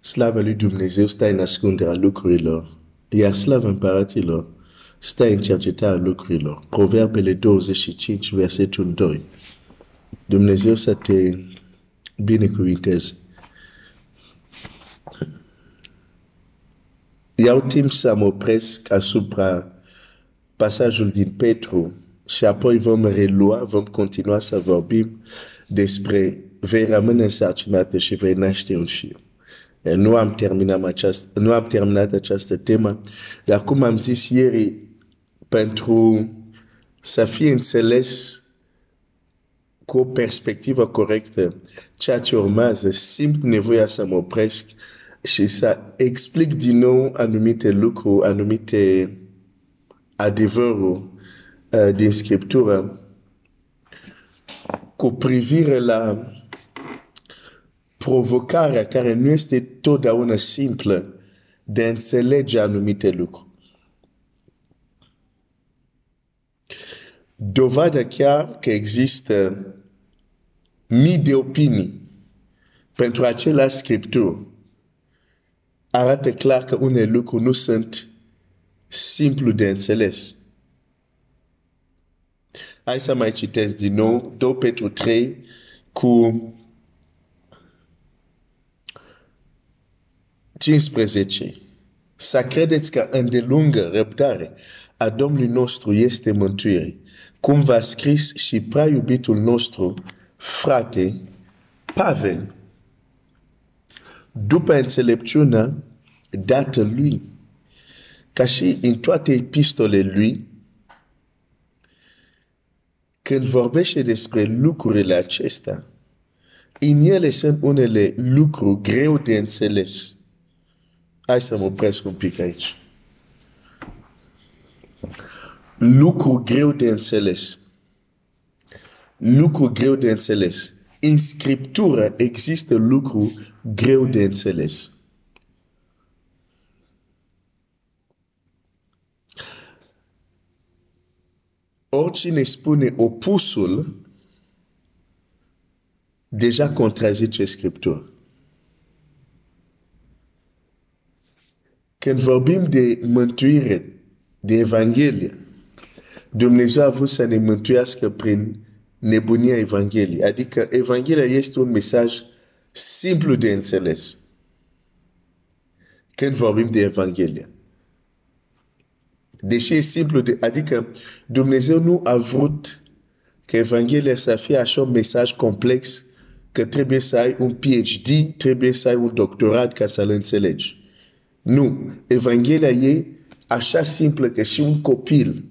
Slava lui Dumnezeu stă în ascunderea lucrurilor, iar slava împăraților stă în cercetarea lucrurilor. Proverbele 25, versetul 2. Dumnezeu să te binecuvinteze. Iau timp să mă opresc asupra pasajul din Petru și apoi vom relua, vom continua să vorbim despre vei rămâne însărcinată și vei naște un fiu. Nu am, terminat această, nu am terminat această temă, dar cum am zis ieri, pentru să fie înțeles cu o perspectivă corectă ceea ce urmează, simt nevoia să mă opresc și să explic din nou anumite lucruri, anumite adevăruri uh, din Scriptură cu privire la provocarea care nu este totdeauna simplă de a înțelege anumite lucruri. Dovada chiar că există mii de opinii pentru același scriptură arată clar că unele lucruri nu sunt simplu de înțeles. Hai să mai citesc din nou 2 Petru 3 cu 15. Să credeți că îndelungă răbdare a Domnului nostru este mântuire, cum v-a scris și prea iubitul nostru, frate Pavel, după înțelepciunea dată lui, ca și în toate epistolele lui, când vorbește despre lucrurile acestea, în ele sunt unele lucruri greu de înțeles. Hai să mă opresc un pic aici. Lucru greu de înțeles. Lucru greu de înțeles. În Scriptură există lucru greu de înțeles. Oricine spune opusul, deja contrazice Scriptura. Când de mântuire, de Evanghelie, Dumnezeu a vrut să ne mântuiască prin nebunia Evangheliei. Adică Evanghelia este un mesaj simplu de înțeles. Când vorbim de Evanghelie. Deși e simplu de... Adică Dumnezeu nu a vrut că Evanghelia să fie așa un mesaj complex că trebuie să ai un PhD, trebuie să ai un doctorat ca să-l înțelegi. Nu. Evanghelia e așa simplă că și un copil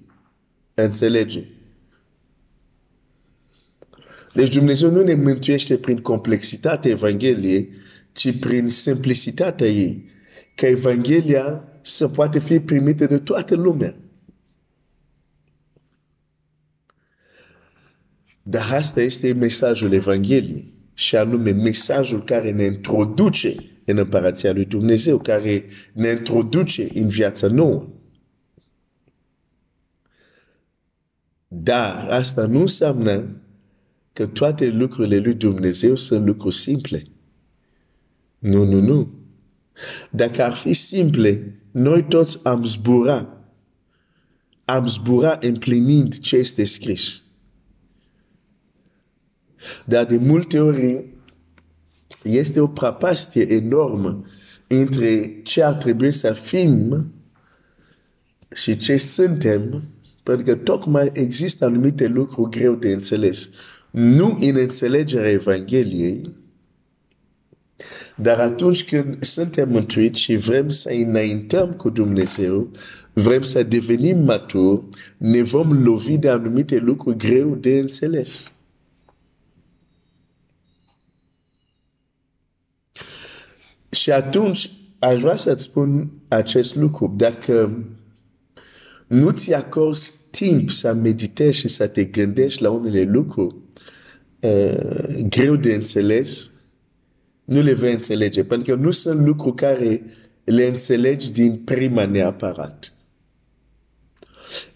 înțelege. Deci Dumnezeu nu ne mântuiește prin complexitatea Evangheliei, ci prin simplicitatea ei. Că Evanghelia să poate fi primită de toată lumea. Dar asta este mesajul Evangheliei și anume mesajul care ne introduce în împărația lui Dumnezeu, care ne introduce în viața nouă. Dar asta nu înseamnă că toate lucrurile lui Dumnezeu sunt lucruri simple. Nu, nu, nu. Dacă ar fi simple, noi toți am zbura. Am zbura împlinind ce este scris. Dar de multe ori este o prapastie enormă între ce ar trebui să fim și ce suntem, pentru că tocmai există anumite lucruri greu de înțeles. Nu în înțelegerea Evangheliei, dar atunci când suntem mântuiți și vrem să înaintăm cu Dumnezeu, vrem să devenim maturi, ne vom lovi de anumite lucruri greu de înțeles. Și atunci aș vrea să-ți spun acest lucru. Dacă nu ți acorzi timp să meditezi și să te gândești la unele lucruri uh, greu de înțeles, nu le vei înțelege. Pentru că nu sunt lucruri care le înțelegi din prima neapărat.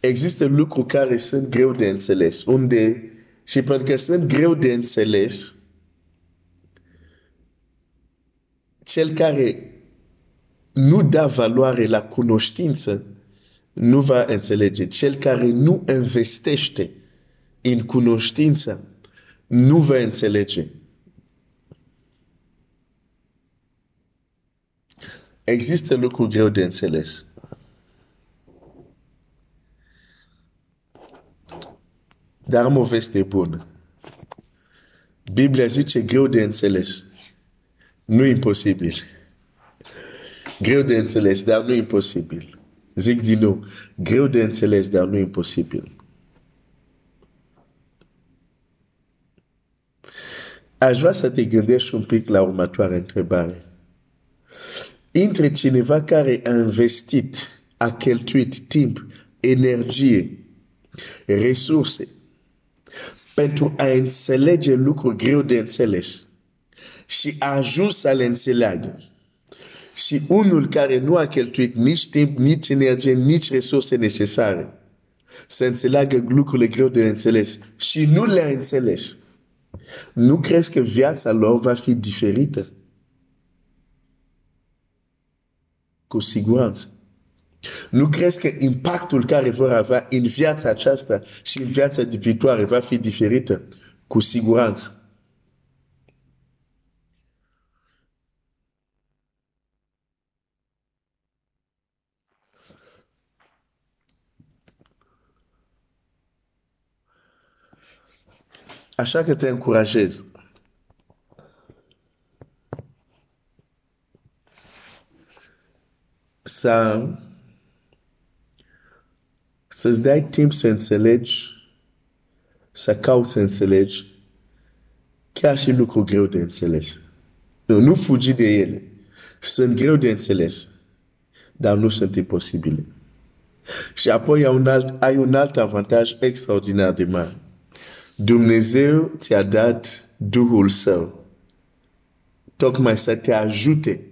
Există lucruri care sunt greu de înțeles. Unde, și pentru că sunt greu de înțeles, cel care nu da valoare la cunoștință, nu va înțelege. Cel care nu investește în cunoștință, nu va înțelege. Există lucruri greu de înțeles. Dar am o veste bună. Biblia zice greu de înțeles. Nu imposibil. Greu de înțeles, dar nu imposibil. Zic din nou, greu de înțeles, dar nu imposibil. Aș vrea să te gândești un pic la următoarea întrebare. Între cineva care a investit, a cheltuit timp, energie, resurse pentru a înțelege lucruri greu de înțeles și a ajuns să le înțeleagă. Și unul care nu a cheltuit nici timp, nici energie, nici resurse necesare să înțeleagă lucrurile greu de înțeles și nu le-a înțeles. Nu crezi că viața lor va fi diferită? Cu siguranță. Nu crezi că impactul care vor avea în viața aceasta și în viața viitoare va fi diferită? Cu siguranță. Așa că te încurajez. Să să-ți dai timp să înțelegi, să cauți să înțelegi, chiar și lucruri greu de înțeles. Nu, nu fugi de ele. Sunt greu de înțeles, dar nu sunt imposibile. Și apoi ai un alt, ai un alt avantaj extraordinar de mare. Dumnezeu ți-a dat Duhul Său tocmai să te ajute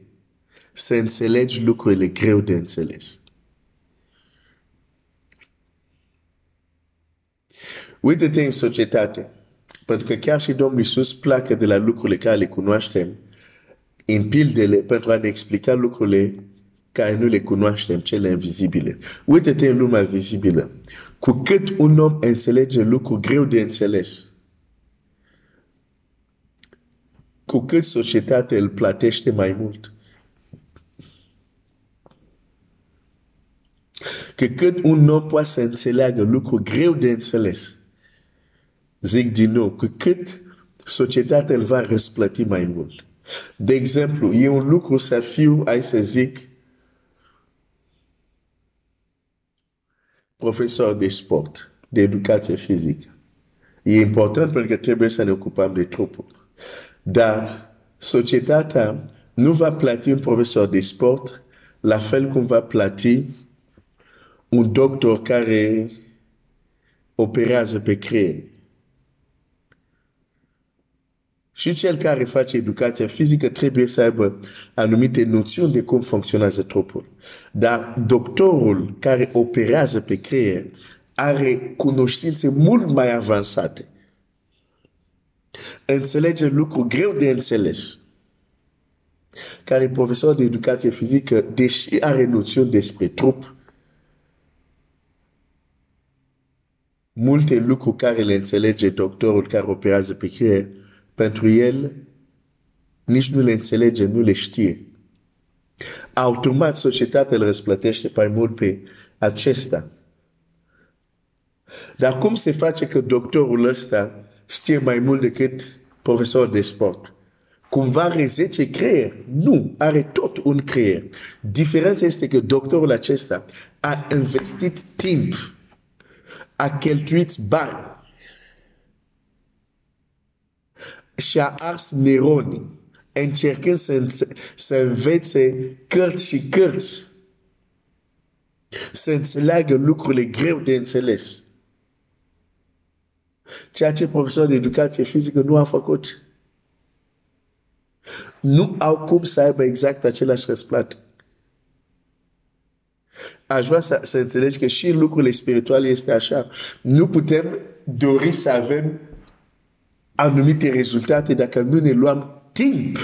să înțelegi lucrurile greu de înțeles. Uite-te în societate, pentru că chiar și Domnul Iisus placă de la lucrurile care le cunoaștem în pildele pentru a ne explica lucrurile care nu le cunoaștem, cele invizibile. Uite-te în lumea vizibilă. Cu cât un om înțelege lucruri greu de înțeles, cu cât societatea îl plătește mai mult. Că cât un om poate să înțeleagă lucruri greu de înțeles, zic din nou, cu cât societatea îl va răsplăti mai mult. De exemplu, e un lucru să fiu, hai să zic, profesor de sport, de educație fizică. E important pentru că trebuie să ne ocupăm de trupul. Dar societatea nu va plăti un profesor de sport la fel cum va plăti un doctor care operează pe creier. Și cel care face educația fizică trebuie să aibă anumite noțiuni de cum funcționează trupul. Dar doctorul care operează pe creier are cunoștințe mult mai avansate. Înțelege lucruri greu de înțeles. Care profesor de educație fizică, deși are noțiuni despre trup, multe lucruri care le înțelege doctorul care operează pe creier, pentru el, nici nu le înțelege, nu le știe. Automat, societatea îl răsplătește mai mult pe acesta. Dar cum se face că doctorul ăsta știe mai mult decât profesor de sport? Cumva are 10 creier? Nu, are tot un creier. Diferența este că doctorul acesta a investit timp, a cheltuit bani, și a ars neronii, încercând să, să învețe cărți și cărți, să înțeleagă lucrurile greu de înțeles. Ceea ce profesorul de educație fizică nu a făcut. Nu au cum să aibă exact același răsplată. Aș vrea să, să înțelegi că și lucrurile spirituale este așa. Nu putem dori să avem anumite rezultate dacă nu ne luăm timp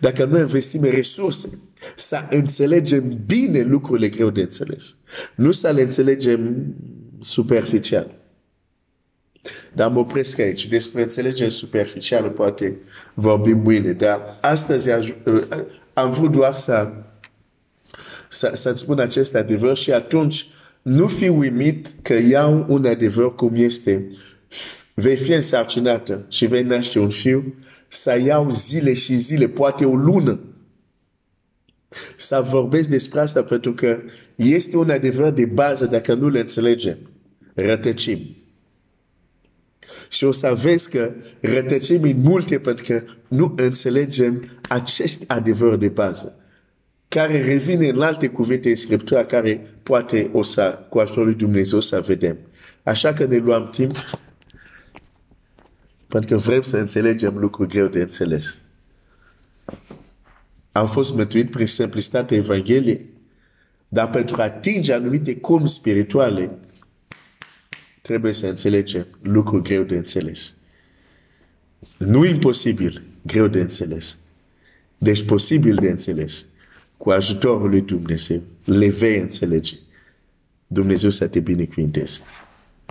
Dacă nu investim resurse, să înțelegem bine lucrurile greu de înțeles. Nu să le înțelegem superficial. Dar mă opresc aici. Despre înțelegere superficială poate vorbim mâine. Dar astăzi am vrut doar să, să, să-ți spun acest adevăr și atunci nu fi uimit că iau un adevăr cum este. Vei fi însarcinată și vei naște un fiu, să iau zile și zile, poate o lună, să vorbesc despre asta pentru că este un adevăr de bază dacă nu le înțelegem. Rătăcim. Și o să vezi că rătăcim în multe pentru că nu înțelegem acest adevăr de bază care revine în alte cuvinte în Scriptura care poate o să, cu ajutorul lui Dumnezeu, să vedem. Așa că ne luăm timp pentru că vrem să înțelegem lucruri greu de înțeles. Am fost mântuit prin simplicitatea Evangheliei, dar pentru a atinge anumite cum spirituale, trebuie să înțelegem lucruri greu de înțeles. Nu imposibil, greu de înțeles. Deci posibil de înțeles. Cu ajutorul lui Dumnezeu, le vei înțelege. Dumnezeu să te binecuvinteze.